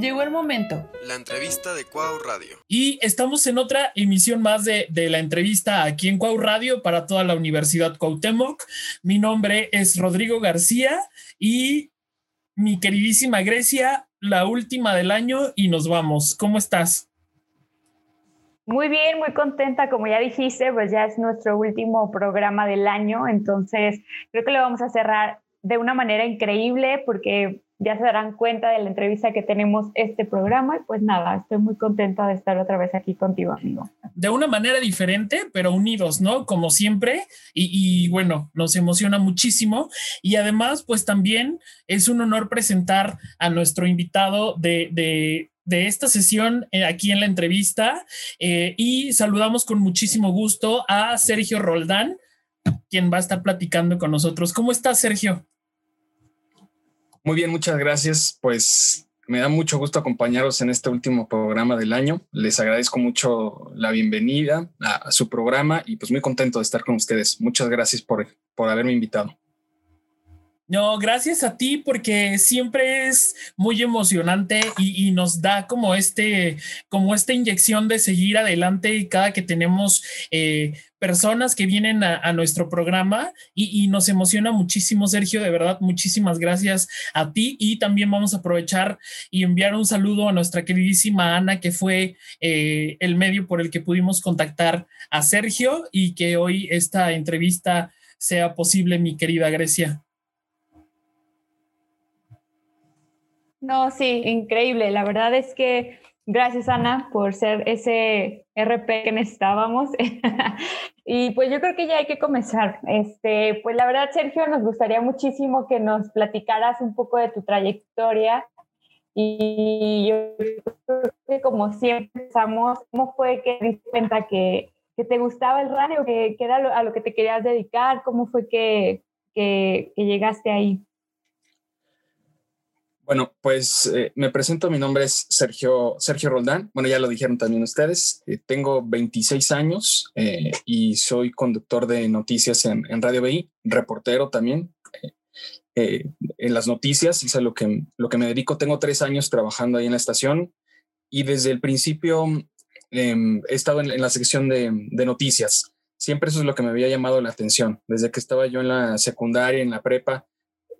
Llegó el momento. La entrevista de Cuau Radio. Y estamos en otra emisión más de, de, la entrevista aquí en Cuau Radio para toda la Universidad Cuauhtémoc. Mi nombre es Rodrigo García y mi queridísima Grecia, la última del año y nos vamos. ¿Cómo estás? Muy bien, muy contenta. Como ya dijiste, pues ya es nuestro último programa del año, entonces creo que lo vamos a cerrar de una manera increíble porque ya se darán cuenta de la entrevista que tenemos este programa y pues nada, estoy muy contenta de estar otra vez aquí contigo, amigo. De una manera diferente, pero unidos, ¿no? Como siempre. Y, bueno, nos emociona muchísimo. Y además, pues también es un honor presentar a nuestro invitado de, de de esta sesión eh, aquí en la entrevista eh, y saludamos con muchísimo gusto a Sergio Roldán, quien va a estar platicando con nosotros. ¿Cómo estás, Sergio? Muy bien, muchas gracias. Pues me da mucho gusto acompañaros en este último programa del año. Les agradezco mucho la bienvenida a, su programa y pues muy contento de estar con ustedes. Muchas gracias por, por haberme invitado. No, gracias a ti porque siempre es muy emocionante y, nos da como este, como esta inyección de seguir adelante cada que tenemos eh, personas que vienen a, nuestro programa y, y, nos emociona muchísimo, Sergio, de verdad, muchísimas gracias a ti y también vamos a aprovechar y enviar un saludo a nuestra queridísima Ana, que fue eh, el medio por el que pudimos contactar a Sergio y que hoy esta entrevista sea posible, mi querida Grecia. No, sí, increíble. La verdad es que gracias, Ana, por ser ese RP que necesitábamos. y pues yo creo que ya hay que comenzar. Este, pues la verdad, Sergio, nos gustaría muchísimo que nos platicaras un poco de tu trayectoria. Y yo creo que como siempre empezamos, ¿cómo fue que te diste cuenta que, te gustaba el radio, que, era a lo que te querías dedicar? ¿Cómo fue que llegaste ahí? Bueno, pues eh, me presento, mi nombre es Sergio, Sergio Roldán, bueno, ya lo dijeron también ustedes, eh, tengo 26 años eh, y soy conductor de noticias en, Radio BI, reportero también en las noticias, es lo que, lo que me dedico, tengo tres años trabajando ahí en la estación y desde el principio em, he estado en, en la sección de, de noticias, siempre eso es lo que me había llamado la atención, desde que estaba yo en la secundaria, en la prepa,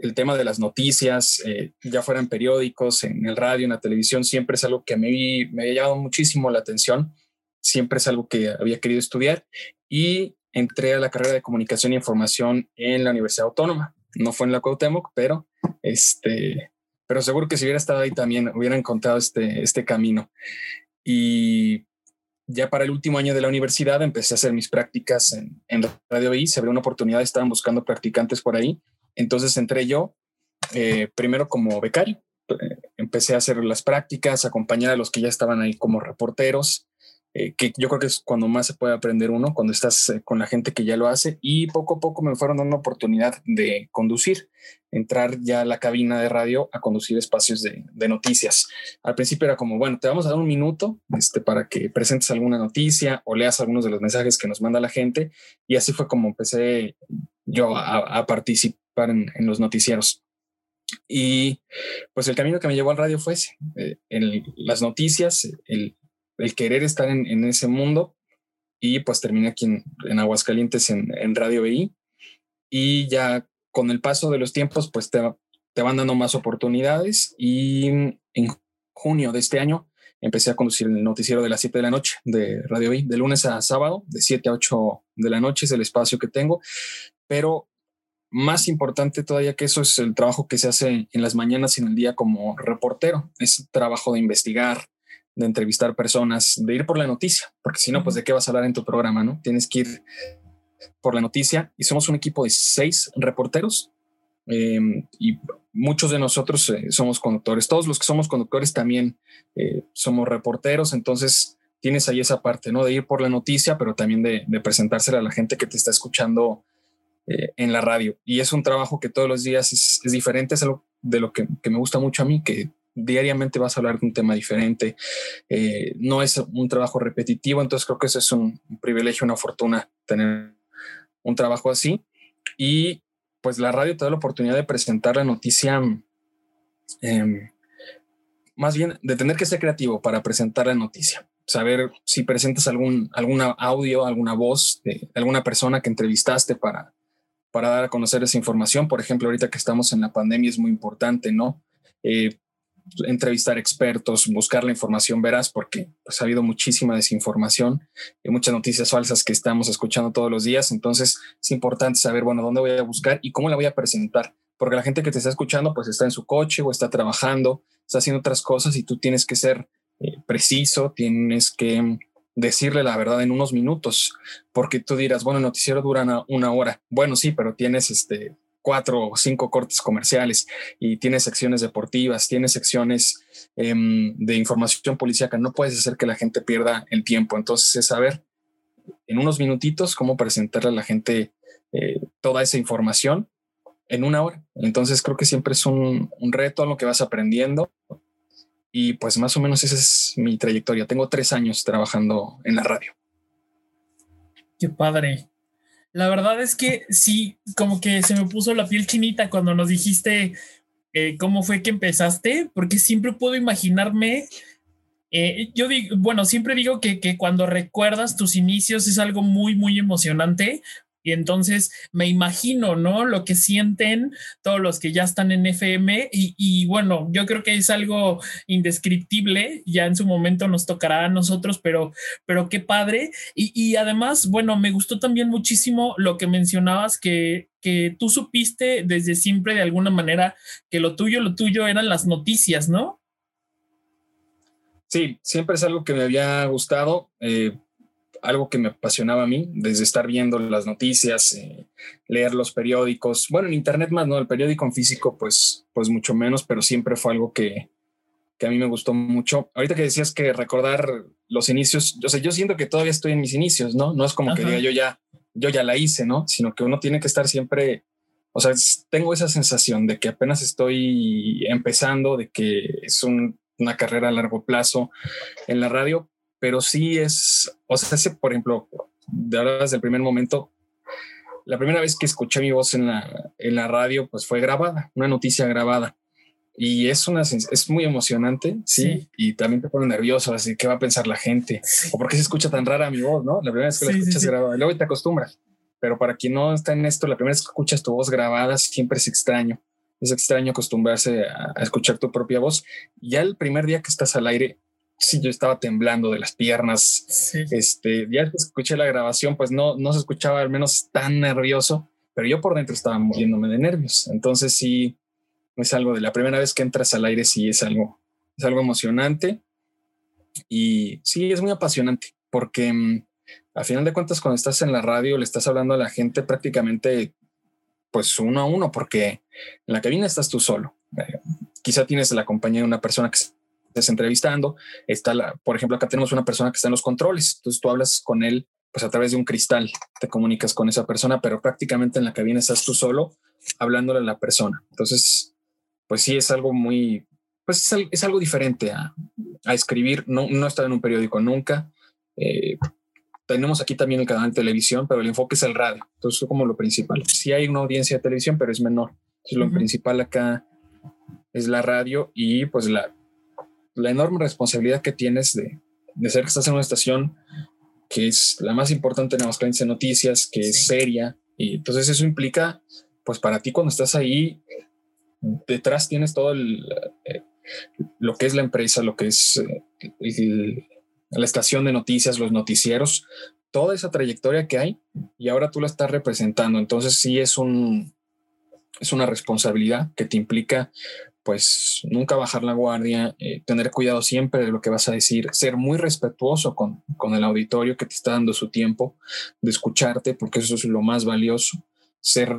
el tema de las noticias, eh, ya fueran periódicos, en el radio, en la televisión, siempre es algo que a me había llamado muchísimo la atención, siempre es algo que había querido estudiar y entré a la carrera de comunicación e información en la Universidad Autónoma. No fue en la Cuauhtémoc, pero este, pero seguro que si hubiera estado ahí también hubiera encontrado este, este camino. Y ya para el último año de la universidad empecé a hacer mis prácticas en, en Radio BI, se abrió una oportunidad, estaban buscando practicantes por ahí entonces entré yo eh, primero como becario. Eh, empecé a hacer las prácticas, acompañar a los que ya estaban ahí como reporteros, eh, que yo creo que es cuando más se puede aprender uno, cuando estás eh, con la gente que ya lo hace. Y poco a poco me fueron dando oportunidad de conducir, entrar ya a la cabina de radio a conducir espacios de, de, noticias. Al principio era como, bueno, te vamos a dar un minuto este, para que presentes alguna noticia o leas algunos de los mensajes que nos manda la gente. Y así fue como empecé yo a, a participar en, los noticieros. Y pues el camino que me llevó al radio fue ese, eh, las noticias, el, querer estar en, ese mundo. Y pues terminé aquí en, en Aguascalientes en, en, Radio BI. Y ya con el paso de los tiempos, pues te, te van dando más oportunidades. Y en junio de este año empecé a conducir el noticiero de las 7 de la noche de Radio BI, de lunes a sábado, de 7 a 8 de la noche es el espacio que tengo. Pero más importante todavía que eso es el trabajo que se hace en las mañanas y en el día como reportero. Es trabajo de investigar, de entrevistar personas, de ir por la noticia, porque si no, pues de qué vas a hablar en tu programa, ¿no? Tienes que ir por la noticia y somos un equipo de seis reporteros eh, y muchos de nosotros eh, somos conductores. Todos los que somos conductores también eh, somos reporteros, entonces tienes ahí esa parte, ¿no? De ir por la noticia, pero también de, de presentársela a la gente que te está escuchando eh, en la radio. Y es un trabajo que todos los días es, es diferente, es algo de lo que, que, me gusta mucho a mí, que diariamente vas a hablar de un tema diferente. Eh, no es un trabajo repetitivo, entonces creo que eso es un, un privilegio, una fortuna tener un trabajo así. Y pues la radio te da la oportunidad de presentar la noticia eh, más bien de tener que ser creativo para presentar la noticia. Saber si presentas algún alguna audio, alguna voz de alguna persona que entrevistaste para, para dar a conocer esa información. Por ejemplo, ahorita que estamos en la pandemia es muy importante, ¿no? Eh, entrevistar expertos, buscar la información veraz, porque pues, ha habido muchísima desinformación y muchas noticias falsas que estamos escuchando todos los días. Entonces es importante saber, bueno, dónde voy a buscar y cómo la voy a presentar, porque la gente que te está escuchando pues está en su coche o está trabajando, está haciendo otras cosas y tú tienes que ser eh, preciso, tienes que decirle la verdad en unos minutos, porque tú dirás, bueno, el noticiero dura una, hora. Bueno, sí, pero tienes este cuatro o cinco cortes comerciales y tienes secciones deportivas, tienes secciones em, de información policíaca, no puedes hacer que la gente pierda el tiempo. Entonces es saber en unos minutitos cómo presentarle a la gente eh, toda esa información en una hora. Entonces creo que siempre es un, un reto a lo que vas aprendiendo y pues más o menos esa es mi trayectoria. Tengo tres años trabajando en la radio. Qué padre. La verdad es que sí, como que se me puso la piel chinita cuando nos dijiste eh, cómo fue que empezaste, porque siempre puedo imaginarme, eh, yo digo, bueno, siempre digo que, que cuando recuerdas tus inicios es algo muy, muy emocionante, y entonces me imagino, ¿no? Lo que sienten todos los que ya están en FM y, bueno, yo creo que es algo indescriptible, ya en su momento nos tocará a nosotros, pero, pero qué padre. Y, además, bueno, me gustó también muchísimo lo que mencionabas, que, que tú supiste desde siempre de alguna manera que lo tuyo, lo tuyo eran las noticias, ¿no? Sí, siempre es algo que me había gustado. Eh, algo que me apasionaba a mí, desde estar viendo las noticias, eh, leer los periódicos, bueno, en internet más, ¿no? El periódico en físico, pues, pues mucho menos, pero siempre fue algo que, que a mí me gustó mucho. Ahorita que decías que recordar los inicios, yo sé, yo siento que todavía estoy en mis inicios, ¿no? No es como que diga yo ya, yo ya la hice, ¿no? Sino que uno tiene que estar siempre, o sea, tengo esa sensación de que apenas estoy empezando, de que es una carrera a largo plazo en la radio, pero sí es, o sea, ese, por ejemplo, de ahora desde el primer momento, la primera vez que escuché mi voz en la, en la radio, pues fue grabada, una noticia grabada. Y es una es muy emocionante, ¿sí? Y también te pone nervioso, así que va a pensar la gente, o por qué se escucha tan rara mi voz, ¿no? La primera vez que la escuchas grabada, luego te acostumbras. Pero para quien no está en esto, la primera vez que escuchas tu voz grabada siempre es extraño. Es extraño acostumbrarse a, a escuchar tu propia voz. Ya el primer día que estás al aire, sí, yo estaba temblando de las piernas. Este, ya escuché la grabación, pues no, no se escuchaba al menos tan nervioso, pero yo por dentro estaba muriéndome de nervios. Entonces sí, es algo de la primera vez que entras al aire, sí es algo, es algo emocionante y sí es muy apasionante porque mm, a final de cuentas cuando estás en la radio le estás hablando a la gente prácticamente pues uno a uno porque en la cabina estás tú solo. Eh, quizá tienes la compañía de una persona que entrevistando. Está la, por ejemplo, acá tenemos una persona que está en los controles. Entonces tú hablas con él pues a través de un cristal, te comunicas con esa persona, pero prácticamente en la cabina estás tú solo hablándole a la persona. Entonces, pues sí es algo muy, pues es, algo diferente a, a, escribir. No, no he estado en un periódico nunca. Eh, tenemos aquí también el canal de televisión, pero el enfoque es el radio. Entonces, es como lo principal. Sí hay una audiencia de televisión, pero es menor. Entonces, lo principal acá es la radio y pues la, la enorme responsabilidad que tienes de, de ser que estás en una estación que es la más importante en Aguascalientes de Noticias, que es seria. Y entonces eso implica, pues para ti cuando estás ahí, detrás tienes todo el, eh, lo que es la empresa, lo que es eh, la estación de noticias, los noticieros, toda esa trayectoria que hay y ahora tú la estás representando. Entonces sí es un, es una responsabilidad que te implica pues nunca bajar la guardia, eh, tener cuidado siempre de lo que vas a decir, ser muy respetuoso con, con, el auditorio que te está dando su tiempo de escucharte, porque eso es lo más valioso, ser,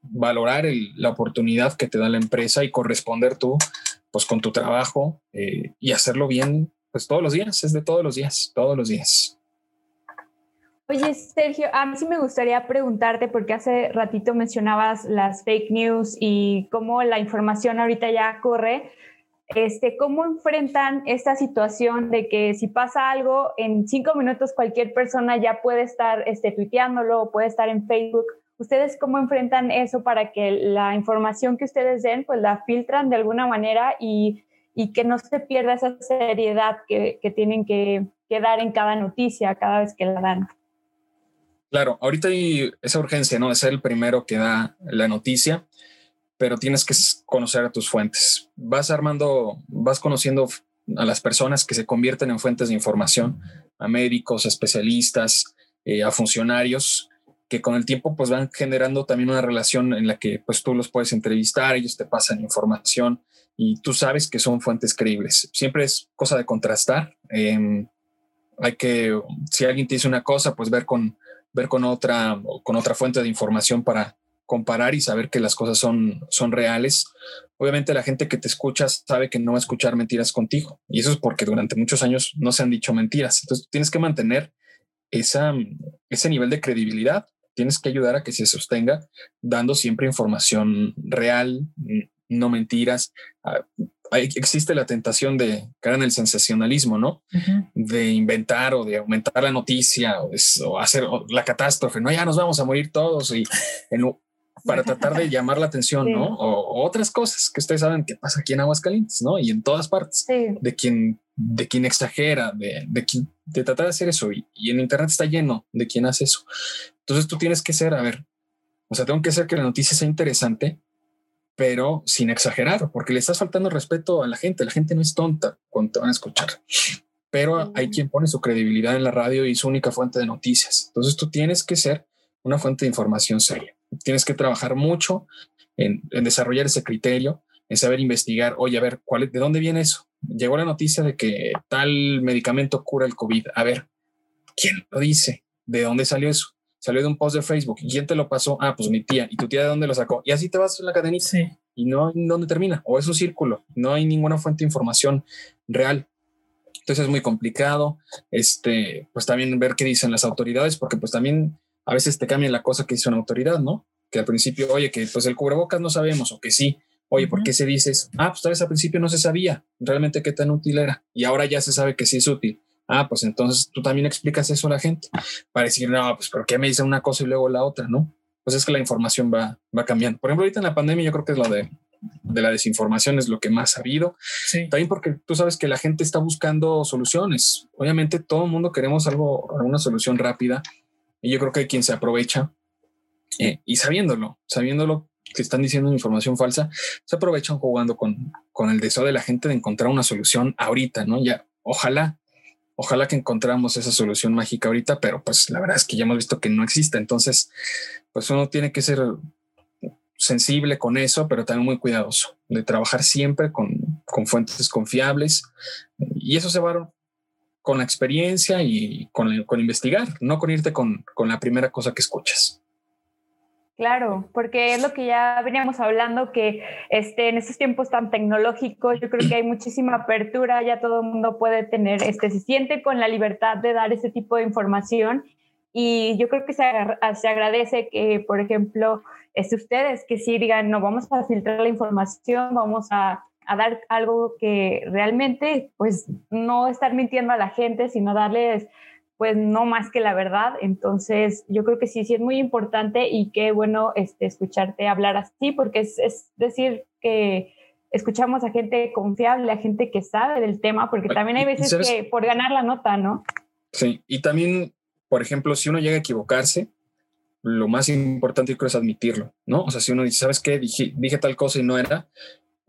valorar la oportunidad que te da la empresa y corresponder tú, pues con tu trabajo eh, y hacerlo bien, pues todos los días, es de todos los días, todos los días. Oye, Sergio, a mí sí me gustaría preguntarte, porque hace ratito mencionabas las fake news y cómo la información ahorita ya corre. Este, ¿Cómo enfrentan esta situación de que si pasa algo, en cinco minutos cualquier persona ya puede estar este, tuiteándolo o puede estar en Facebook? ¿Ustedes cómo enfrentan eso para que la información que ustedes den, pues la filtran de alguna manera y y que no se pierda esa seriedad que, que tienen que, que dar en cada noticia, cada vez que la dan. Claro, ahorita hay esa urgencia, ¿no? De ser el primero que da la noticia, pero tienes que conocer a tus fuentes. Vas armando, vas conociendo a las personas que se convierten en fuentes de información, a médicos, a especialistas, eh, a funcionarios, que con el tiempo pues van generando también una relación en la que pues tú los puedes entrevistar, ellos te pasan información y tú sabes que son fuentes creíbles. Siempre es cosa de contrastar. Em, hay que, si alguien te dice una cosa, pues ver con ver con otra, con otra fuente de información para comparar y saber que las cosas son, son reales. Obviamente la gente que te escucha sabe que no va a escuchar mentiras contigo y eso es porque durante muchos años no se han dicho mentiras. Entonces tienes que mantener esa, ese nivel de credibilidad. Tienes que ayudar a que se sostenga dando siempre información real, no mentiras, existe la tentación de caer en el sensacionalismo, ¿no? De inventar o de aumentar la noticia o, hacer la catástrofe, ¿no? Ya nos vamos a morir todos y para tratar de llamar la atención, ¿no? O, otras cosas que ustedes saben que pasa aquí en Aguascalientes, ¿no? Y en todas partes, de quien de quien exagera, de, de, quien, de tratar de hacer eso. Y, y en Internet está lleno de quien hace eso. Entonces tú tienes que ser, a ver, o sea, tengo que hacer que la noticia sea interesante, pero sin exagerar, porque le estás faltando respeto a la gente. La gente no es tonta cuando te van a escuchar, pero hay quien pone su credibilidad en la radio y su única fuente de noticias. Entonces tú tienes que ser una fuente de información seria. Tienes que trabajar mucho en, desarrollar ese criterio, en saber investigar, oye, a ver, ¿cuál, ¿de dónde viene eso? Llegó la noticia de que tal medicamento cura el COVID. A ver, ¿quién lo dice? ¿De dónde salió eso? Salió de un post de Facebook. ¿Y quién te lo pasó? Ah, pues mi tía. ¿Y tu tía de dónde lo sacó? Y así te vas en la cadenita. Sí. Y no hay dónde termina. O es un círculo. No hay ninguna fuente de información real. Entonces es muy complicado. Este, pues también ver qué dicen las autoridades, porque pues también a veces te cambian la cosa que dice una autoridad, ¿no? Que al principio, oye, que pues el cubrebocas no sabemos, o que sí. Oye, ¿por qué se dice Ah, pues tal vez al principio no se sabía realmente qué tan útil era. Y ahora ya se sabe que sí es útil Ah, pues entonces tú también explicas eso a la gente para decir, no, pues ¿por qué me dicen una cosa y luego la otra? No, pues es que la información va, va cambiando. Por ejemplo, ahorita en la pandemia yo creo que es lo de, de la desinformación es lo que más ha habido. Sí. También porque tú sabes que la gente está buscando soluciones. Obviamente todo el mundo queremos algo, alguna solución rápida y yo creo que hay quien se aprovecha eh, y sabiéndolo, sabiéndolo que están diciendo información falsa, se aprovechan jugando con, con el deseo de la gente de encontrar una solución ahorita, ¿no? Ya, ojalá Ojalá que encontramos esa solución mágica ahorita, pero pues la verdad es que ya hemos visto que no existe. Entonces, pues uno tiene que ser sensible con eso, pero también muy cuidadoso de trabajar siempre con, con fuentes confiables. Y eso se va con la experiencia y con, con investigar, no con irte con, con la primera cosa que escuchas. Claro, porque es lo que ya veníamos hablando, que este, en estos tiempos tan tecnológicos, yo creo que hay muchísima apertura, ya todo el mundo puede tener, este, se siente con la libertad de dar ese tipo de información y yo creo que se, se agradece que, por ejemplo, este, ustedes que sí digan, no, vamos a filtrar la información, vamos a, a dar algo que realmente, pues, no estar mintiendo a la gente, sino darles pues no más que la verdad. Entonces, yo creo que sí, sí es muy importante y qué bueno este, escucharte hablar así, porque es, es decir que escuchamos a gente confiable, a gente que sabe del tema, porque también hay veces que por ganar la nota, ¿no? Sí, y también, por ejemplo, si uno llega a equivocarse, lo más importante creo es admitirlo, ¿no? O sea, si uno dice, ¿sabes qué? Dije, dije tal cosa y no era,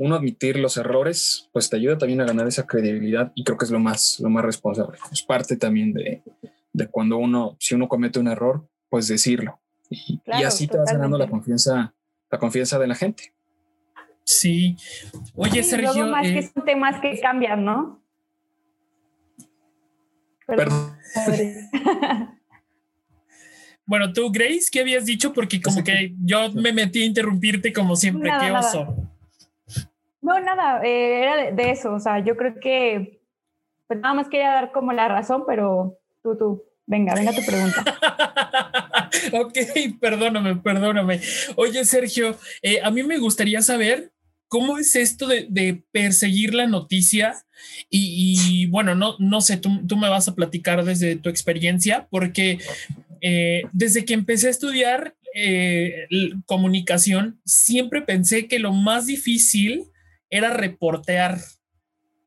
uno admitir los errores, pues te ayuda también a ganar esa credibilidad y creo que es lo más, lo más responsable. Es parte también de, de cuando uno, si uno comete un error, pues decirlo. Y, así te vas ganando la confianza, la confianza de la gente. Sí. Oye, Sergio. más que eh, son temas que cambian, ¿no? Perdón. bueno, tú, Grace, ¿qué habías dicho? Porque como que yo me metí a interrumpirte como siempre. Qué oso. No, nada, eh, era de, eso, o sea, yo creo que pues nada más quería dar como la razón, pero tú, tú, venga, venga tu pregunta. ok, perdóname, perdóname. Oye, Sergio, eh, a mí me gustaría saber cómo es esto de, perseguir la noticia y, bueno, no, no sé, tú, tú, me vas a platicar desde tu experiencia, porque eh, desde que empecé a estudiar comunicación, siempre pensé que lo más difícil era reportear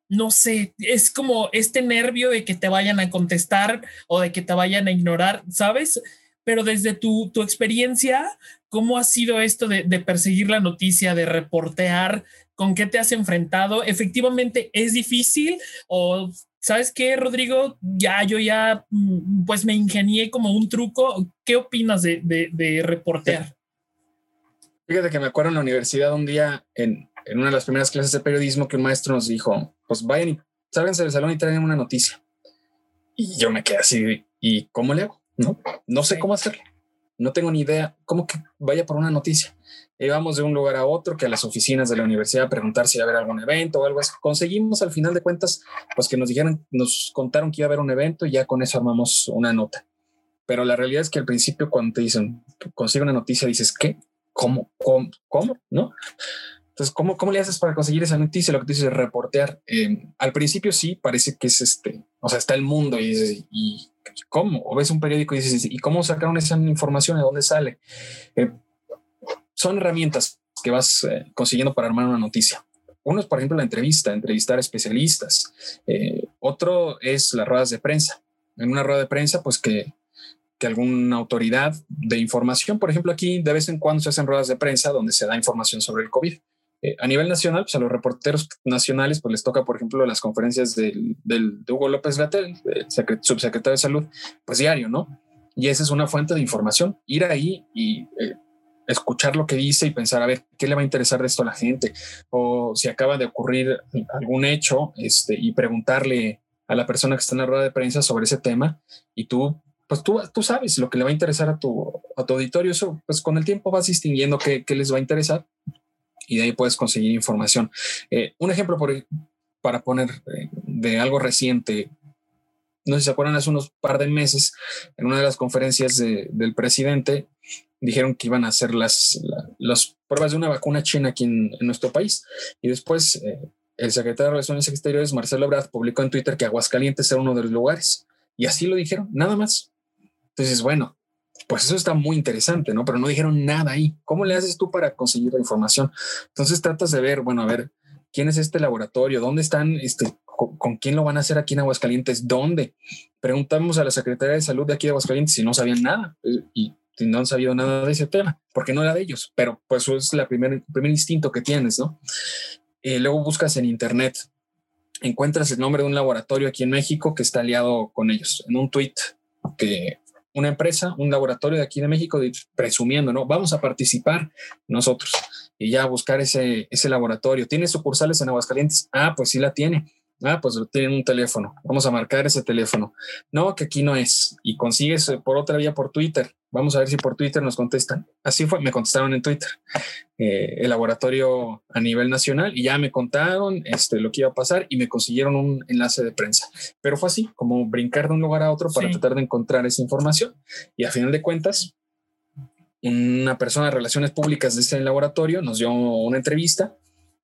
no sé, es como este nervio de que te vayan a contestar o de que te vayan a ignorar, ¿sabes? Pero desde tu, tu experiencia, ¿cómo ha sido esto de, de perseguir la noticia, de reportear? ¿Con qué te has enfrentado? ¿Efectivamente es difícil o ¿sabes qué, Rodrigo? Ya, yo ya, mm, pues me ingenié como un truco. ¿Qué opinas de, de, reportear? Fíjate que me acuerdo en la universidad un día, en, en, una de las primeras clases de periodismo, que un maestro nos dijo, pues vayan y sálganse del salón y traigan una noticia. Y yo me quedé así, ¿y cómo le hago? No, no sé cómo hacerlo. No tengo ni idea. ¿Cómo que vaya por una noticia? íbamos de un lugar a otro, que a las oficinas de la universidad a preguntar si iba a haber algún evento o algo así. Conseguimos al final de cuentas, pues que nos dijeran, nos contaron que iba a haber un evento y ya con eso armamos una nota. Pero la realidad es que al principio cuando te dicen, consigue una noticia, dices, ¿qué? ¿Cómo? ¿Cómo? ¿Cómo? ¿No? Entonces, ¿cómo, ¿cómo le haces para conseguir esa noticia? Lo que tú dices, reportear. Eh, al principio sí, parece que es este, o sea, está el mundo y dices, ¿y cómo? O ves un periódico y dices, ¿y cómo sacaron esa información? ¿De dónde sale? Eh, son herramientas que vas eh, consiguiendo para armar una noticia. Uno es, por ejemplo, la entrevista, entrevistar especialistas. Eh, otro es las ruedas de prensa. En una rueda de prensa, pues que, que alguna autoridad de información, por ejemplo, aquí de vez en cuando se hacen ruedas de prensa donde se da información sobre el COVID. Eh, a nivel nacional, pues a los reporteros nacionales, pues les toca, por ejemplo, las conferencias del, del de Hugo López Gatel, subsecretario de Salud, pues diario, ¿no? Y esa es una fuente de información. Ir ahí y escuchar lo que dice y pensar, a ver, ¿qué le va a interesar de esto a la gente? O si acaba de ocurrir algún hecho este, y preguntarle a la persona que está en la rueda de prensa sobre ese tema y tú, pues tú, tú sabes lo que le va a interesar a tu, a tu auditorio. Eso, pues con el tiempo vas distinguiendo qué, qué les va a interesar y de ahí puedes conseguir información. Eh, un ejemplo para poner eh, de algo reciente, no sé si se acuerdan, hace unos par de meses, en una de las conferencias del presidente, dijeron que iban a hacer las, las pruebas de una vacuna china aquí en, nuestro país. Y después eh, el secretario de Relaciones Exteriores, Marcelo Ebrard, publicó en Twitter que Aguascalientes era uno de los lugares. Y así lo dijeron, nada más. Entonces, bueno, pues eso está muy interesante, ¿no? Pero no dijeron nada ahí. ¿Cómo le haces tú para conseguir la información? Entonces tratas de ver, bueno, a ver, ¿quién es este laboratorio? ¿Dónde están? Este, con, quién lo van a hacer aquí en Aguascalientes? ¿Dónde? Preguntamos a la Secretaría de Salud de aquí de Aguascalientes si no sabían nada. Y no han sabido nada de ese tema, porque no era de ellos, pero pues eso es la primer, el primer instinto que tienes, ¿no? Eh, luego buscas en internet, encuentras el nombre de un laboratorio aquí en México que está aliado con ellos, en un tweet que una empresa, un laboratorio de aquí de México, presumiendo, ¿no? Vamos a participar nosotros y ya buscar ese, ese laboratorio. ¿Tiene sucursales en Aguascalientes? Ah, pues sí la tiene. Ah, pues tienen un teléfono. Vamos a marcar ese teléfono. No, que aquí no es. Y consigues por otra vía por Twitter. Vamos a ver si por Twitter nos contestan. Así fue, me contestaron en Twitter eh, el laboratorio a nivel nacional y ya me contaron este, lo que iba a pasar y me consiguieron un enlace de prensa. Pero fue así, como brincar de un lugar a otro para tratar de encontrar esa información. Y a final de cuentas, una persona de relaciones públicas de ese laboratorio nos dio una entrevista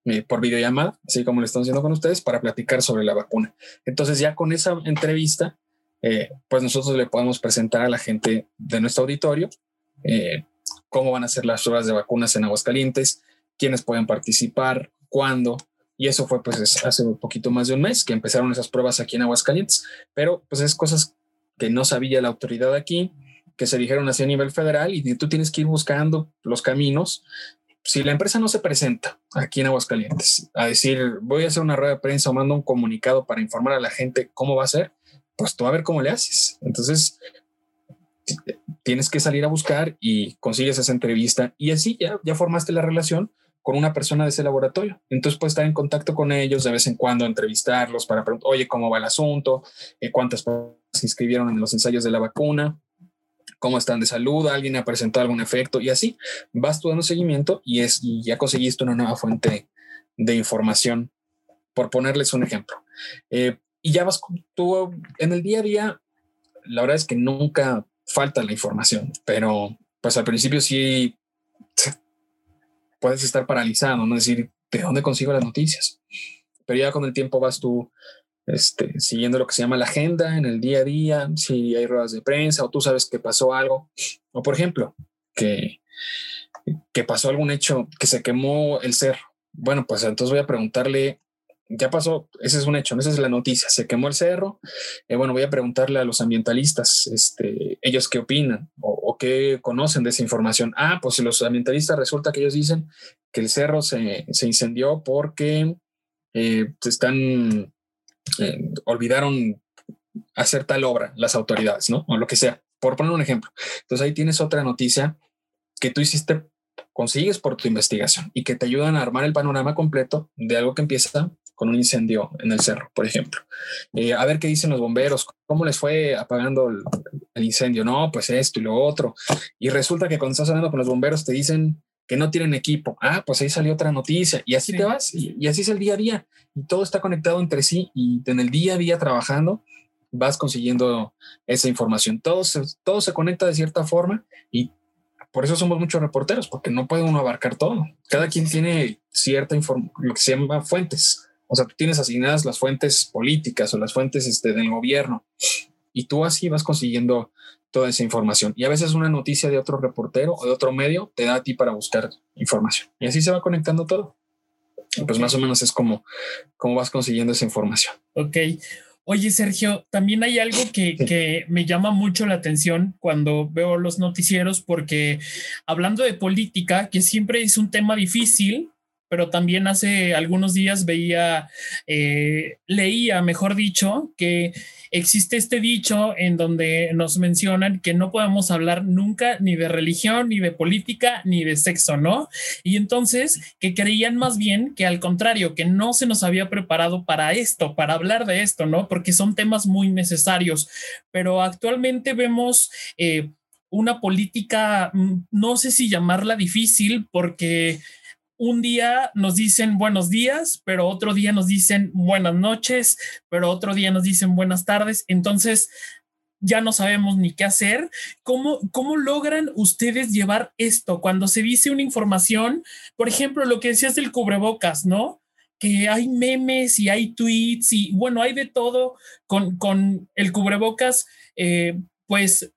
eh, por videollamada, así como lo están haciendo con ustedes, para platicar sobre la vacuna. Entonces ya con esa entrevista, eh, pues nosotros le podemos presentar a la gente de nuestro auditorio eh, cómo van a ser las pruebas de vacunas en Aguascalientes, quiénes pueden participar, cuándo. Y eso fue pues hace un poquito más de un mes que empezaron esas pruebas aquí en Aguascalientes. Pero pues es cosas que no sabía la autoridad aquí, que se dijeron así a nivel federal y tú tienes que ir buscando los caminos si la empresa no se presenta aquí en Aguascalientes a decir voy a hacer una rueda de prensa o mando un comunicado para informar a la gente cómo va a ser, pues tú a ver cómo le haces. Entonces tienes que salir a buscar y consigues esa entrevista y así ya, ya formaste la relación con una persona de ese laboratorio. Entonces puedes estar en contacto con ellos de vez en cuando, entrevistarlos para preguntar, oye, ¿cómo va el asunto? Eh, ¿Cuántas personas se inscribieron en los ensayos de la vacuna? cómo están de salud, alguien ha presentado algún efecto y así vas tú dando seguimiento y, es, y ya conseguiste una nueva fuente de información, por ponerles un ejemplo. Eh, y ya vas tú en el día a día, la verdad es que nunca falta la información, pero pues al principio sí puedes estar paralizado, no decir, ¿de dónde consigo las noticias? Pero ya con el tiempo vas tú este, siguiendo lo que se llama la agenda en el día a día, si hay ruedas de prensa o tú sabes que pasó algo, o por ejemplo, que, que pasó algún hecho, que se quemó el cerro. Bueno, pues entonces voy a preguntarle ya pasó, ese es un hecho, esa es la noticia, se quemó el cerro. Eh, bueno, voy a preguntarle a los ambientalistas, este, ellos qué opinan o, qué conocen de esa información. Ah, pues los ambientalistas resulta que ellos dicen que el cerro se, se incendió porque eh, están, eh, olvidaron hacer tal obra las autoridades, ¿no? O lo que sea, por poner un ejemplo. Entonces ahí tienes otra noticia que tú hiciste consigues por tu investigación y que te ayudan a armar el panorama completo de algo que empieza con un incendio en el cerro, por ejemplo. Eh, a ver qué dicen los bomberos, cómo les fue apagando el, incendio. No, pues esto y lo otro. Y resulta que cuando estás hablando con los bomberos te dicen que no tienen equipo. Ah, pues ahí salió otra noticia y así te vas y, y, así es el día a día y todo está conectado entre sí y en el día a día trabajando vas consiguiendo esa información. Todo se, todo se conecta de cierta forma y por eso somos muchos reporteros, porque no puede uno abarcar todo. Cada quien tiene cierta información, lo que se llama fuentes. O sea, tú tienes asignadas las fuentes políticas o las fuentes este, del gobierno y tú así vas consiguiendo toda esa información. Y a veces una noticia de otro reportero o de otro medio te da a ti para buscar información. Y así se va conectando todo. Pues más o menos es como, como vas consiguiendo esa información. Ok. Oye, Sergio, también hay algo que, me llama mucho la atención cuando veo los noticieros, porque hablando de política, que siempre es un tema difícil, pero también hace algunos días veía, eh, leía, mejor dicho, que existe este dicho en donde nos mencionan que no podemos hablar nunca ni de religión, ni de política, ni de sexo, ¿no? Y entonces que creían más bien que al contrario, que no se nos había preparado para esto, para hablar de esto, ¿no? Porque son temas muy necesarios, pero actualmente vemos... Eh, una política, mm, no sé si llamarla difícil, porque un día nos dicen buenos días, pero otro día nos dicen buenas noches, pero otro día nos dicen buenas tardes. Entonces, ya no sabemos ni qué hacer. ¿Cómo, ¿Cómo logran ustedes llevar esto cuando se dice una información? Por ejemplo, lo que decías del cubrebocas, ¿no? Que hay memes y hay tweets y bueno, hay de todo con, con el cubrebocas. Eh, pues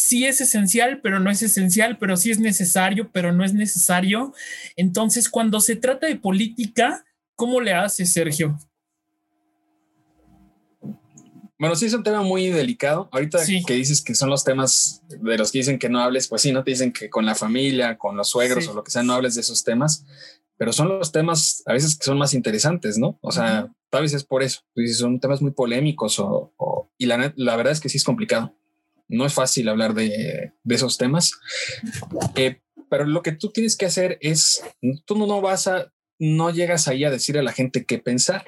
sí es esencial, pero no es esencial, pero sí es necesario, pero no es necesario. Entonces, cuando se trata de política, ¿cómo le hace Sergio? Bueno, sí es un tema muy delicado. Ahorita que dices que son los temas de los que dicen que no hables, pues sí, no te dicen que con la familia, con los suegros o lo que sea, no hables de esos temas, pero son los temas a veces que son más interesantes, ¿no? O sea, tal vez es por eso. Son temas muy polémicos o, y la, la verdad es que sí es complicado no es fácil hablar de, esos temas, eh, pero lo que tú tienes que hacer es, tú no vas a, no llegas ahí a decir a la gente qué pensar,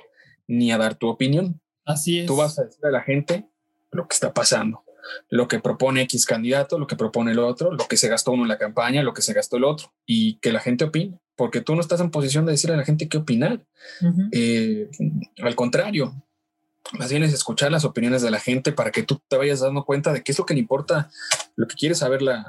ni a dar tu opinión. Así es. Tú vas a decir a la gente lo que está pasando, lo que propone X candidato, lo que propone el otro, lo que se gastó uno en la campaña, lo que se gastó el otro, y que la gente opine, porque tú no estás en posición de decir a la gente qué opinar. Eh, al contrario, más bien es escuchar las opiniones de la gente para que tú te vayas dando cuenta de qué es lo que le importa, lo que quiere saber la,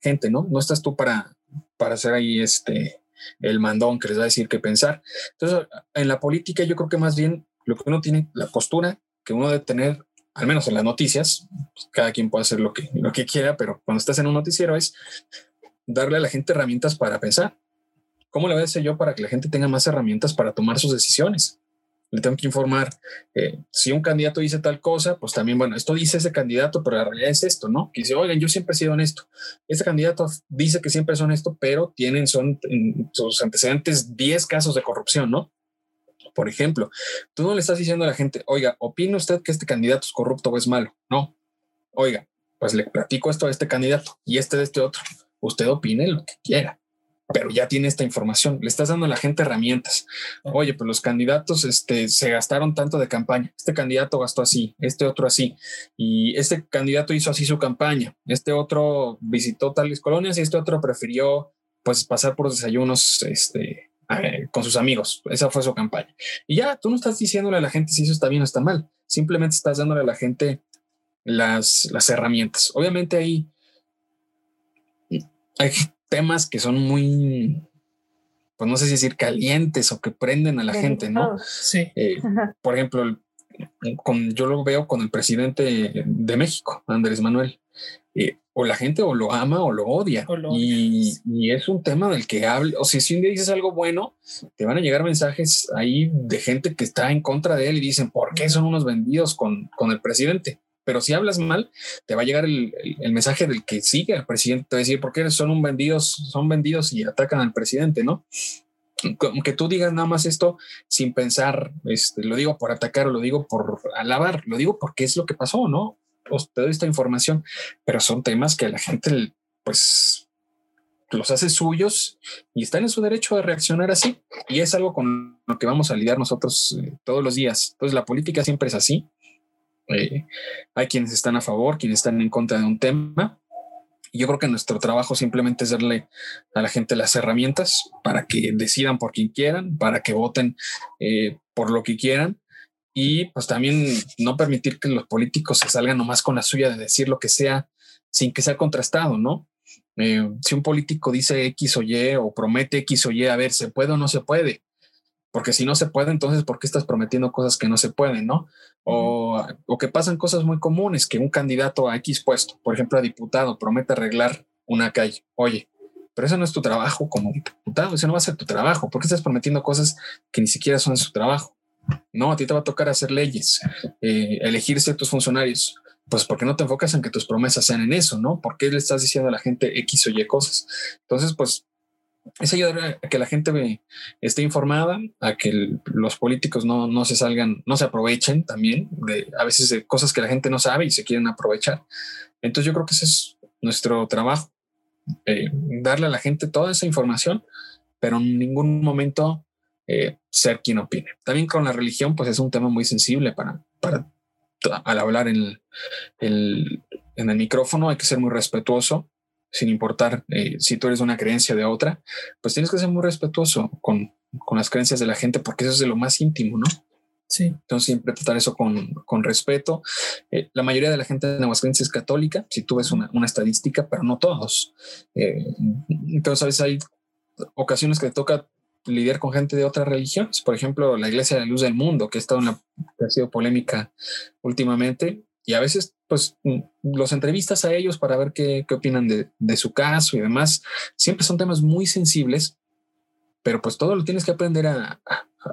gente, ¿no? No estás tú para, para hacer ahí este, el mandón que les va a decir qué pensar. Entonces, en la política yo creo que más bien lo que uno tiene, la postura que uno debe tener, al menos en las noticias, pues, cada quien puede hacer lo que, lo que quiera, pero cuando estás en un noticiero es darle a la gente herramientas para pensar. ¿Cómo le voy a hacer yo para que la gente tenga más herramientas para tomar sus decisiones? Le tengo que informar. Eh, si un candidato dice tal cosa, pues también, bueno, esto dice ese candidato, pero la realidad es esto, ¿no? Que dice, oigan, yo siempre he sido honesto. Este candidato dice que siempre es honesto, pero tienen, son en sus antecedentes 10 casos de corrupción, ¿no? Por ejemplo, tú no le estás diciendo a la gente, oiga, ¿opina usted que este candidato es corrupto o es malo? No. Oiga, pues le platico esto a este candidato y este de este otro. Usted opine lo que quiera pero ya tiene esta información. Le estás dando a la gente herramientas. Oye, pues los candidatos este, se gastaron tanto de campaña. Este candidato gastó así, este otro así. Y este candidato hizo así su campaña. Este otro visitó tales colonias y este otro prefirió pues pasar por desayunos este, eh, con sus amigos. Esa fue su campaña. Y ya, tú no estás diciéndole a la gente si eso está bien o está mal. Simplemente estás dándole a la gente las, las herramientas. Obviamente ahí hay temas que son muy, pues no sé si decir calientes o que prenden a la gente, ¿no? Sí. Eh, por ejemplo, con, yo lo veo con el presidente de México, Andrés Manuel. Eh, o la gente o lo ama o lo odia. y, y, es un tema del que habla, o sea, si un día dices algo bueno, te van a llegar mensajes ahí de gente que está en contra de él y dicen, ¿por qué son unos vendidos con, con el presidente? Pero si hablas mal, te va a llegar el, mensaje del que sigue al presidente, te va a decir, ¿por qué son un vendidos, son vendidos y atacan al presidente, no? que tú digas nada más esto sin pensar, este, lo digo por atacar lo digo por alabar, lo digo porque es lo que pasó, ¿no? Os te doy esta información, pero son temas que la gente, pues, los hace suyos y están en su derecho de reaccionar así. Y es algo con lo que vamos a lidiar nosotros eh, todos los días. Entonces, la política siempre es así. Eh, hay quienes están a favor, quienes están en contra de un tema. Yo creo que nuestro trabajo simplemente es darle a la gente las herramientas para que decidan por quien quieran, para que voten eh, por lo que quieran y pues también no permitir que los políticos se salgan nomás con la suya de decir lo que sea sin que sea contrastado, ¿no? Eh, si un político dice X o Y o promete X o Y, a ver, ¿se puede o no se puede? Porque si no se puede, entonces, ¿por qué estás prometiendo cosas que no se pueden, no? O, o que pasan cosas muy comunes, que un candidato a X puesto, por ejemplo, a diputado, promete arreglar una calle. Oye, pero eso no es tu trabajo como diputado, eso no va a ser tu trabajo. ¿Por qué estás prometiendo cosas que ni siquiera son su trabajo? No, a ti te va a tocar hacer leyes, eh, elegir ciertos funcionarios. Pues porque no te enfocas en que tus promesas sean en eso, ¿no? ¿Por qué le estás diciendo a la gente X o Y cosas? Entonces, pues es ayudar a que la gente esté informada, a que los políticos no, no, se salgan, no se aprovechen también de a veces de cosas que la gente no sabe y se quieren aprovechar. Entonces yo creo que ese es nuestro trabajo, eh, darle a la gente toda esa información, pero en ningún momento eh, ser quien opine. También con la religión, pues es un tema muy sensible para, para al hablar en el, en el micrófono, hay que ser muy respetuoso, sin importar eh, si tú eres una creencia o de otra, pues tienes que ser muy respetuoso con, con las creencias de la gente, porque eso es de lo más íntimo, ¿no? Sí. Entonces siempre tratar eso con, con respeto. Eh, la mayoría de la gente en Aguascalientes es católica, si tú ves una, una estadística, pero no todos. entonces a veces hay ocasiones que te toca lidiar con gente de otras religiones. Por ejemplo, la Iglesia de la Luz del Mundo, que, ha, estado en la, ha sido polémica últimamente. Y a veces, pues, mm, los entrevistas a ellos para ver qué, qué opinan de, de, su caso y demás. Siempre son temas muy sensibles, pero pues todo lo tienes que aprender a,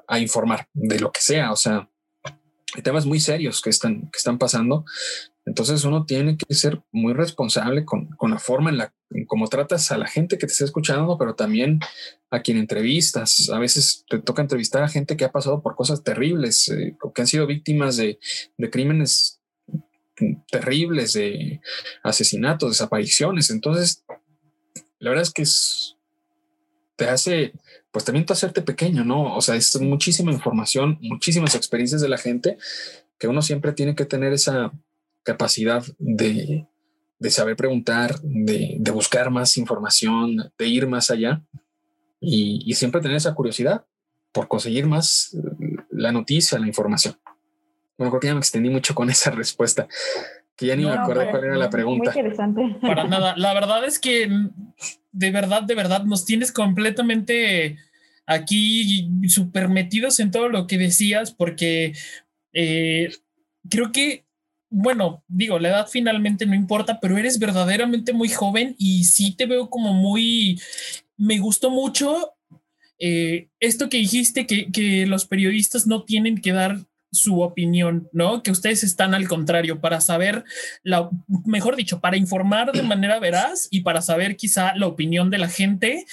a, informar de lo que sea. O sea, hay temas muy serios que están, que están pasando entonces uno tiene que ser muy responsable con, con la forma en la en tratas a la gente que te está escuchando, pero también a quien entrevistas. A veces te toca entrevistar a gente que ha pasado por cosas terribles eh, que han sido víctimas de, de crímenes terribles, de asesinatos, desapariciones. Entonces, la verdad es que es, te hace, pues también te hacerte pequeño, ¿no? O sea, es muchísima información, muchísimas experiencias de la gente que uno siempre tiene que tener esa capacidad de, de saber preguntar, de, de, buscar más información, de ir más allá y, y, siempre tener esa curiosidad por conseguir más la noticia, la información. Bueno, creo que ya me extendí mucho con esa respuesta, que ya ni no, me acuerdo cuál era la pregunta. Muy interesante. Para nada, la verdad es que de verdad, de verdad, nos tienes completamente aquí súper metidos en todo lo que decías, porque eh, creo que bueno, digo, la edad finalmente no importa, pero eres verdaderamente muy joven y sí te veo como muy, me gustó mucho eh, esto que dijiste, que, que los periodistas no tienen que dar su opinión, ¿no? Que ustedes están al contrario para saber, la, mejor dicho, para informar de manera veraz y para saber quizá la opinión de la gente,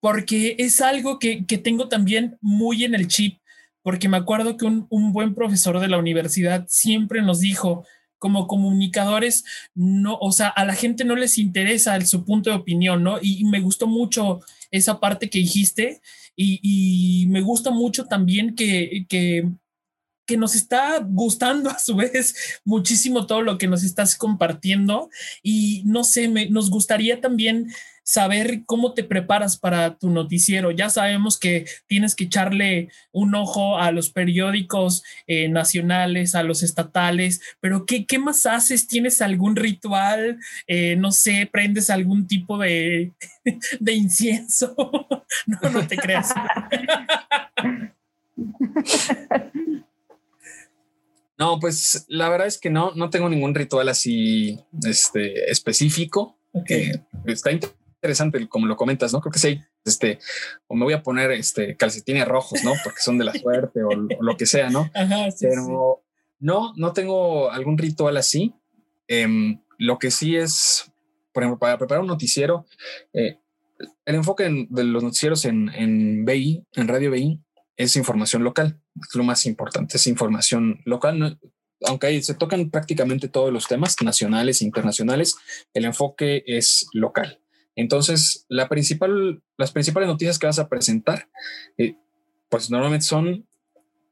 porque es algo que, que tengo también muy en el chip porque me acuerdo que un, un, buen profesor de la universidad siempre nos dijo, como comunicadores, no, o sea, a la gente no les interesa su punto de opinión, ¿no? Y, y, me gustó mucho esa parte que dijiste y, y me gusta mucho también que, que, que nos está gustando a su vez muchísimo todo lo que nos estás compartiendo y no sé, me, nos gustaría también saber cómo te preparas para tu noticiero. Ya sabemos que tienes que echarle un ojo a los periódicos eh, nacionales, a los estatales, pero ¿qué, ¿qué, más haces? ¿Tienes algún ritual? Eh, no sé, prendes algún tipo de, de incienso. no, no te creas. No, pues la verdad es que no, no tengo ningún ritual así este, específico. Okay. Eh, está interesante como lo comentas, ¿no? Creo que sí, este, o me voy a poner este calcetines rojos, ¿no? Porque son de la suerte o, lo que sea, ¿no? Ajá, sí, Pero no, no tengo algún ritual así. Em, lo que sí es, por ejemplo, para preparar un noticiero, eh, el enfoque de los noticieros en, en BI, en Radio BI, es información local. Lo más importante, es información local. aunque ahí se tocan prácticamente todos los temas nacionales e internacionales, el enfoque es local. Entonces, las principales noticias que vas a presentar, eh, pues normalmente son,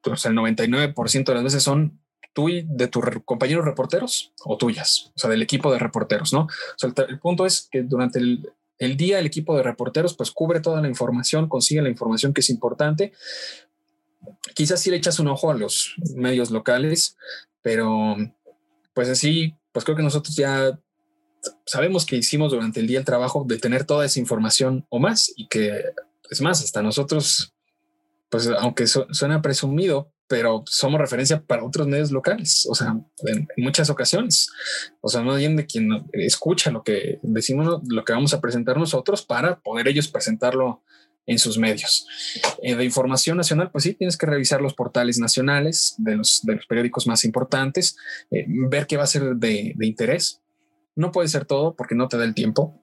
pues el 99% de las veces son tú y de tus compañeros reporteros o tuyas, o sea, del equipo de reporteros, ¿no? O sea, el, punto es que durante el, el, día el equipo de reporteros pues cubre toda la información, consigue la información que es importante. Quizás sí le echas un ojo a los medios locales, pero pues así, pues creo que nosotros ya sabemos que hicimos durante el día el trabajo de tener toda esa información o más y que es más, hasta nosotros, pues aunque suena presumido, pero somos referencia para otros medios locales, o sea, en, muchas ocasiones, o sea, no alguien de quien escucha lo que decimos, lo que vamos a presentar nosotros para poder ellos presentarlo en sus medios. Eh, de información nacional, pues sí, tienes que revisar los portales nacionales de los, de los periódicos más importantes, eh, ver qué va a ser de, de interés no puede ser todo porque no te da el tiempo.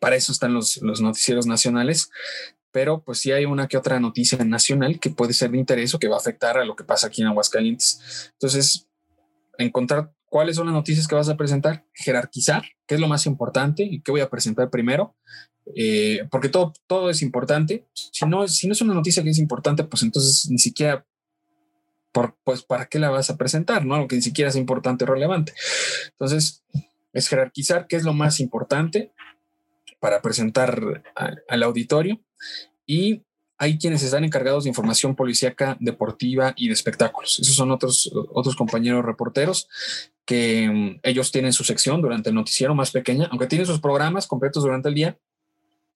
Para eso están los, los noticieros nacionales, pero pues sí hay una que otra noticia nacional que puede ser de interés o que va a afectar a lo que pasa aquí en Aguascalientes. Entonces, encontrar cuáles son las noticias que vas a presentar, jerarquizar qué es lo más importante y qué voy a presentar primero, eh, porque todo, todo es importante. Si no, si no es una noticia que es importante, pues entonces ni siquiera, por, pues, ¿para qué la vas a presentar? No, lo que ni siquiera es importante o relevante. Entonces, es jerarquizar qué es lo más importante para presentar al auditorio y hay quienes están encargados de información policíaca, deportiva y de espectáculos. Esos son otros, otros compañeros reporteros que mm, ellos tienen su sección durante el noticiero más pequeña, aunque tienen sus programas completos durante el día.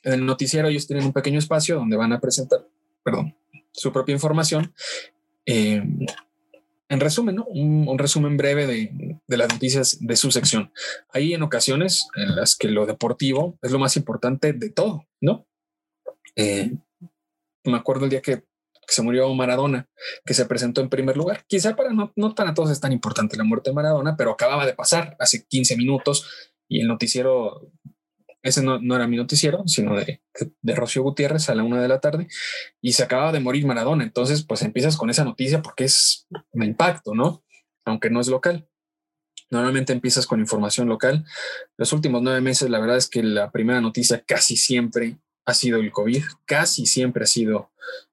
En el noticiero ellos tienen un pequeño espacio donde van a presentar, perdón, su propia información. Eh, en resumen, ¿no? un, resumen breve de, las noticias de su sección. Hay en ocasiones en las que lo deportivo es lo más importante de todo, ¿no? Eh, me acuerdo el día que, se murió Maradona, que se presentó en primer lugar. Quizá para no, no para todos es tan importante la muerte de Maradona, pero acababa de pasar hace 15 minutos y el noticiero ese no, era mi noticiero, sino de, de Rocío Gutiérrez a la una de la tarde y se acaba de morir Maradona. Entonces, pues empiezas con esa noticia porque es un impacto, ¿no? Aunque no es local. Normalmente empiezas con información local. Los últimos nueve meses, la verdad es que la primera noticia casi siempre ha sido el COVID, casi siempre ha sido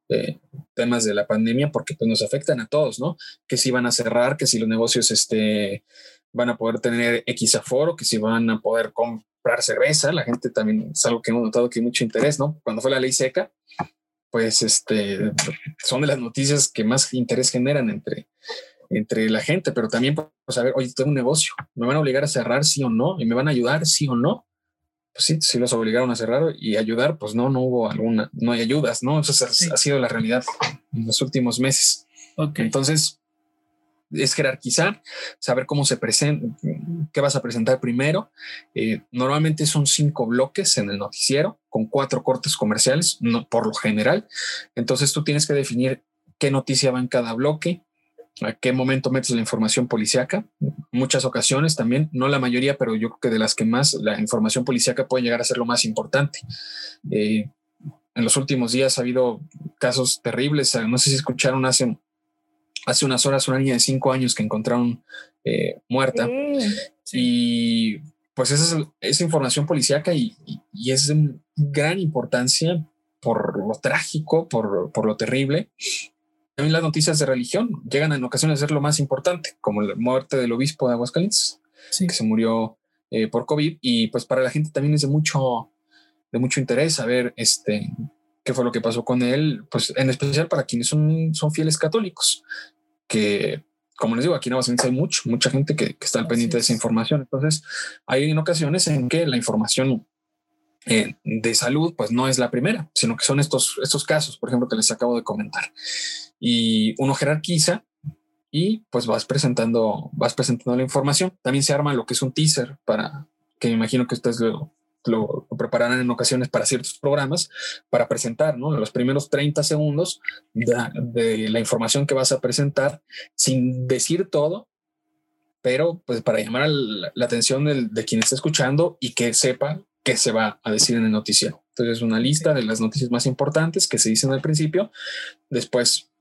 eh, temas de la pandemia porque pues, nos afectan a todos, ¿no? Que si van a cerrar, que si los negocios este, van a poder tener X aforo, que si van a poder comprar cerveza, la gente también es algo que hemos notado que hay mucho interés, ¿no? Cuando fue la ley seca, pues este, son de las noticias que más interés generan entre, entre la gente, pero también pues saber, oye, tengo un negocio, me van a obligar a cerrar sí o no, y me van a ayudar sí o no. Pues sí, sí los obligaron a cerrar y ayudar, pues no, no hubo alguna, no hay ayudas, ¿no? Eso ha sido la realidad en los últimos meses. Entonces, es jerarquizar, saber cómo se presenta, qué vas a presentar primero. Eh, normalmente son cinco bloques en el noticiero con cuatro cortes comerciales, no, por lo general. Entonces tú tienes que definir qué noticia va en cada bloque, a qué momento metes la información policíaca. Muchas ocasiones también, no la mayoría, pero yo creo que de las que más la información policíaca puede llegar a ser lo más importante. Eh, en los últimos días ha habido casos terribles. No sé si escucharon hace hace unas horas una niña de cinco años que encontraron eh, muerta. Y pues esa es esa información policíaca y, es de gran importancia por lo trágico, por, por, lo terrible. También las noticias de religión llegan en ocasiones a ser lo más importante, como la muerte del obispo de Aguascalientes, que se murió eh, por COVID. Y pues para la gente también es de mucho, de mucho interés saber este, qué fue lo que pasó con él, pues en especial para quienes son, son fieles católicos que, como les digo, aquí en Aguascalientes hay mucho, mucha gente que, está al pendiente de esa información. Entonces, hay en ocasiones en que la información eh, de salud, pues no es la primera, sino que son estos, estos casos, por ejemplo, que les acabo de comentar. Y uno jerarquiza y pues vas presentando, vas presentando la información. También se arma lo que es un teaser para que me imagino que ustedes lo, lo, prepararán en ocasiones para ciertos programas para presentar, ¿no? Los primeros 30 segundos de, la información que vas a presentar sin decir todo, pero pues para llamar la, atención de quien está escuchando y que sepa qué se va a decir en el noticiero. Entonces, una lista de las noticias más importantes que se dicen al principio. Después,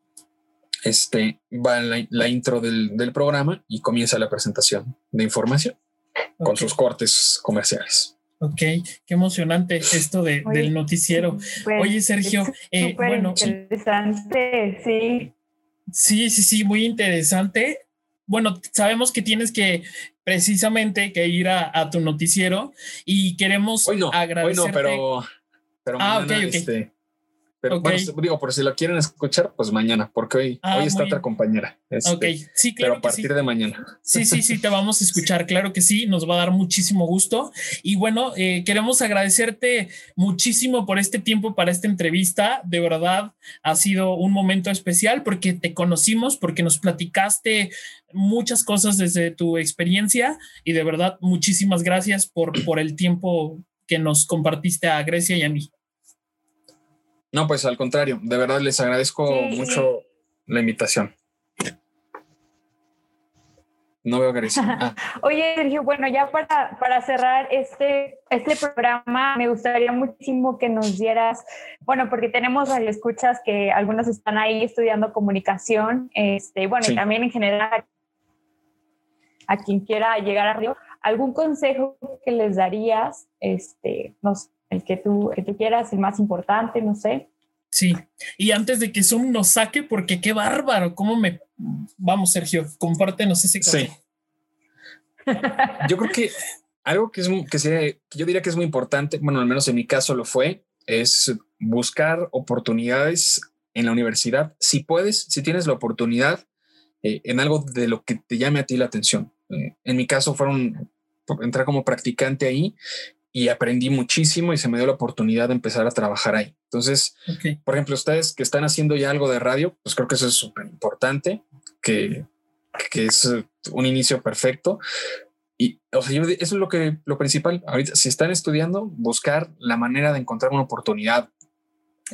este, va la, intro del, programa y comienza la presentación de información con sus cortes comerciales. Ok, qué emocionante esto de, del noticiero. Pues, Oye, Sergio, eh, bueno, interesante, sí. Sí, sí, sí, muy interesante. Bueno, sabemos que tienes que precisamente que ir a, tu noticiero y queremos hoy no, agradecerte. Hoy no, pero, pero ah, mañana, este, pero bueno, digo, por si lo quieren escuchar, pues mañana, porque hoy, ah, hoy está otra compañera. Este, ok, sí, claro. Pero a partir de mañana. Sí, sí, sí, te vamos a escuchar, claro que sí, nos va a dar muchísimo gusto. Y bueno, eh, queremos agradecerte muchísimo por este tiempo para esta entrevista. De verdad, ha sido un momento especial porque te conocimos, porque nos platicaste muchas cosas desde tu experiencia y de verdad, muchísimas gracias por, por el tiempo que nos compartiste a Grecia y a mí. No, pues al contrario, de verdad les agradezco mucho la invitación. No veo Grecia. Ah. Oye, Sergio, bueno, ya para, para cerrar este, este programa, me gustaría muchísimo que nos dieras, bueno, porque tenemos escuchas que algunos están ahí estudiando comunicación, este, bueno, y también en general a quien quiera llegar a Río, ¿algún consejo que les darías, este, no sé, el que tú, que tú quieras, el más importante, no sé. Sí, y antes de que Zoom nos saque, porque qué bárbaro, cómo me... Vamos, Sergio, compártenos ese Sí. Yo creo que algo que es que, sea, que yo diría que es muy importante, bueno, al menos en mi caso lo fue, es buscar oportunidades en la universidad. Si puedes, si tienes la oportunidad eh, en algo de lo que te llame a ti la atención. Eh, en mi caso fueron entrar como practicante ahí y aprendí muchísimo y se me dio la oportunidad de empezar a trabajar ahí. Entonces, por ejemplo, ustedes que están haciendo ya algo de radio, pues creo que eso es súper importante, que, que es un inicio perfecto. Y o sea, eso es lo que lo principal. Ahorita, si están estudiando, buscar la manera de encontrar una oportunidad,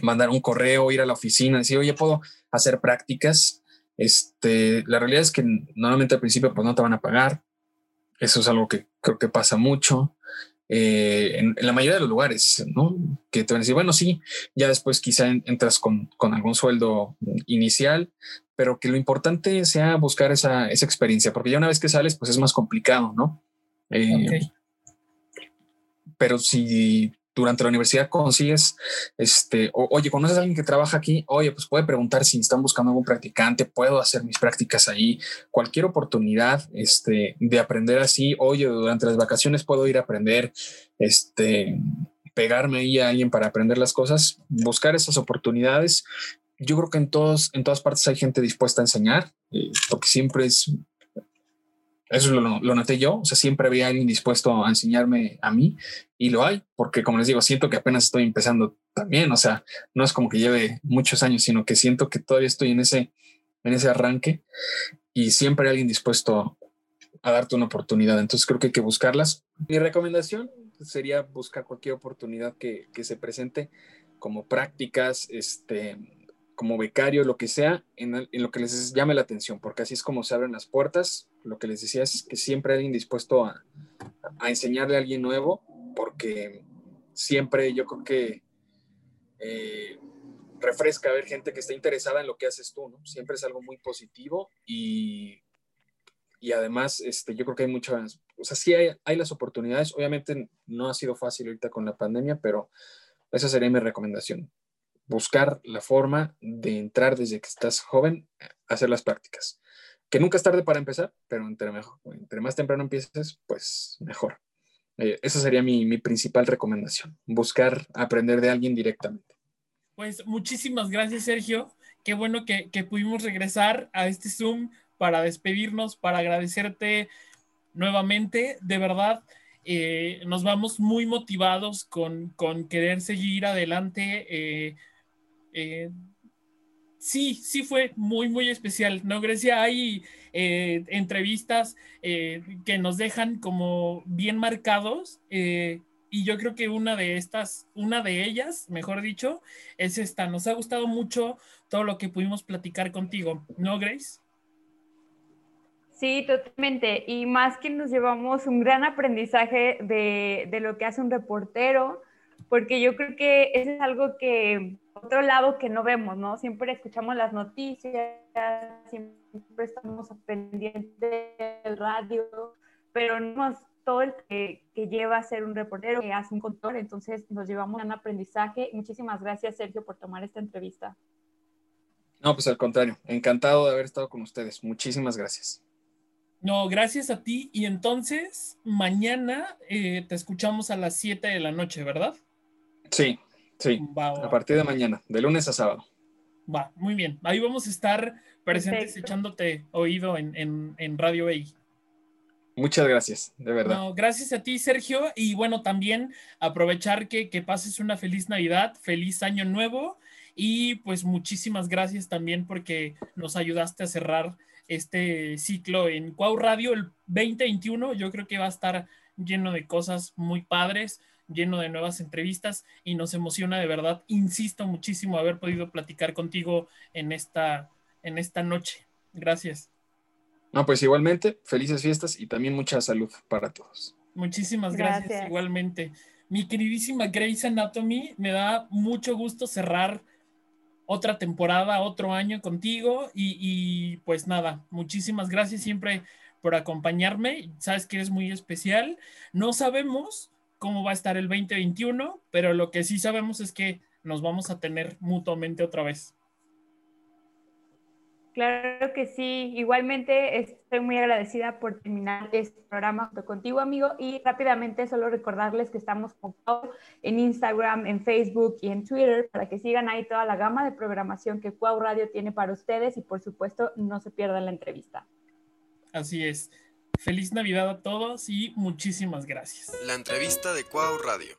mandar un correo, ir a la oficina, decir, oye, puedo hacer prácticas. Este, la realidad es que normalmente al principio pues no te van a pagar. Eso es algo que creo que pasa mucho. Eh, en, la mayoría de los lugares, ¿no? Que te van a decir, bueno, sí, ya después quizá entras con, con, algún sueldo inicial, pero que lo importante sea buscar esa, esa, experiencia, porque ya una vez que sales, pues es más complicado, ¿no? Eh, pero si durante la universidad consigues, este, oye, conoces a alguien que trabaja aquí, oye, pues puede preguntar si están buscando algún practicante, puedo hacer mis prácticas ahí, cualquier oportunidad, este, de aprender así, oye, durante las vacaciones puedo ir a aprender, este, pegarme ahí a alguien para aprender las cosas, buscar esas oportunidades. Yo creo que en todos, en todas partes hay gente dispuesta a enseñar, eh, porque siempre es eso lo, noté yo, o sea, siempre había alguien dispuesto a enseñarme a mí y lo hay, porque como les digo, siento que apenas estoy empezando también, o sea, no es como que lleve muchos años, sino que siento que todavía estoy en ese, en ese arranque y siempre hay alguien dispuesto a darte una oportunidad, entonces creo que hay que buscarlas. Mi recomendación sería buscar cualquier oportunidad que, que se presente como prácticas, este, como becario, lo que sea, en, lo que les llame la atención, porque así es como se abren las puertas. Lo que les decía es que siempre hay alguien dispuesto a, enseñarle a alguien nuevo, porque siempre yo creo que eh, refresca ver gente que está interesada en lo que haces tú, ¿no? Siempre es algo muy positivo y, y además este, yo creo que hay muchas, o sea, sí hay, hay las oportunidades, obviamente no ha sido fácil ahorita con la pandemia, pero esa sería mi recomendación buscar la forma de entrar desde que estás joven a hacer las prácticas. Que nunca es tarde para empezar, pero entre, mejor, entre más temprano empieces, pues mejor. Eh, esa sería mi, mi principal recomendación, buscar aprender de alguien directamente. Pues muchísimas gracias, Sergio. Qué bueno que, que pudimos regresar a este Zoom para despedirnos, para agradecerte nuevamente. De verdad, eh, nos vamos muy motivados con, con, querer seguir adelante. Eh, eh, Sí, sí fue muy, muy especial, ¿no, Grecia? Hay eh, entrevistas eh, que nos dejan como bien marcados y yo creo que una de estas, una de ellas, mejor dicho, es esta. Nos ha gustado mucho todo lo que pudimos platicar contigo, ¿no, Grace? Sí, totalmente. Y más que nos llevamos un gran aprendizaje de, de lo que hace un reportero, porque yo creo que eso es algo que, otro lado que no vemos, ¿no? Siempre escuchamos las noticias, siempre estamos pendientes del radio, pero no todo el que, que, lleva a ser un reportero, que hace un control, entonces nos llevamos un aprendizaje. Muchísimas gracias, Sergio, por tomar esta entrevista. No, pues al contrario, encantado de haber estado con ustedes. Muchísimas gracias. No, gracias a ti. Y entonces, mañana eh, te escuchamos a las 7 de la noche, ¿verdad? Sí, sí. A partir de mañana, de lunes a sábado. Va, muy bien. Ahí vamos a estar presentes echándote oído en, Radio Bay. Muchas gracias, de verdad. No, gracias a ti, Sergio. Y bueno, también aprovechar que, que pases una feliz Navidad, feliz año nuevo. Y pues muchísimas gracias también porque nos ayudaste a cerrar este ciclo en Cuau Radio el 2021. Yo creo que va a estar lleno de cosas muy padres lleno de nuevas entrevistas y nos emociona de verdad. Insisto muchísimo haber podido platicar contigo en esta, en esta noche. Gracias. No, pues igualmente, felices fiestas y también mucha salud para todos. Muchísimas gracias, igualmente. Mi queridísima Grace Anatomy, me da mucho gusto cerrar otra temporada, otro año contigo y, y pues nada, muchísimas gracias siempre por acompañarme. Sabes que eres muy especial. No sabemos cómo va a estar el 2021, pero lo que sí sabemos es que nos vamos a tener mutuamente otra vez. Claro que sí, igualmente estoy muy agradecida por terminar este programa junto contigo, amigo, y rápidamente solo recordarles que estamos en Instagram, en Facebook y en Twitter para que sigan ahí toda la gama de programación que Cuau Radio tiene para ustedes y por supuesto no se pierdan la entrevista. Así es. Feliz Navidad a todos y muchísimas gracias. La entrevista de Cuau Radio.